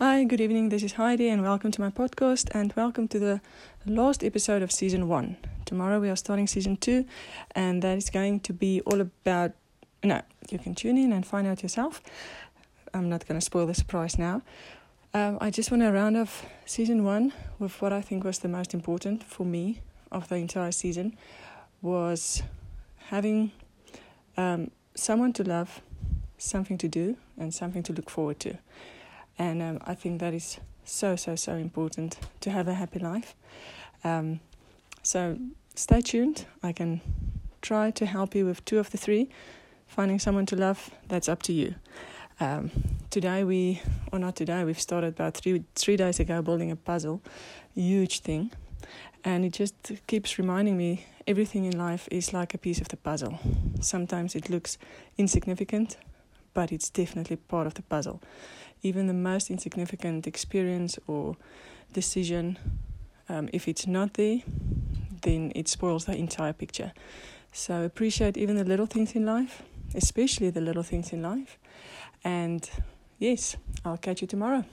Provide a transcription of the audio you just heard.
Hi, good evening. This is Heidi, and welcome to my podcast, and welcome to the last episode of season one. Tomorrow we are starting season two, and that is going to be all about. No, you can tune in and find out yourself. I'm not going to spoil the surprise now. Um, I just want to round off season one with what I think was the most important for me of the entire season was having um, someone to love, something to do, and something to look forward to. And um, I think that is so, so, so important to have a happy life. Um, so stay tuned. I can try to help you with two of the three. Finding someone to love, that's up to you. Um, today we, or not today, we've started about three three days ago building a puzzle, huge thing, and it just keeps reminding me everything in life is like a piece of the puzzle. Sometimes it looks insignificant, but it's definitely part of the puzzle even the most insignificant experience or decision, um, if it's not there, then it spoils the entire picture. So appreciate even the little things in life, especially the little things in life. And yes, I'll catch you tomorrow.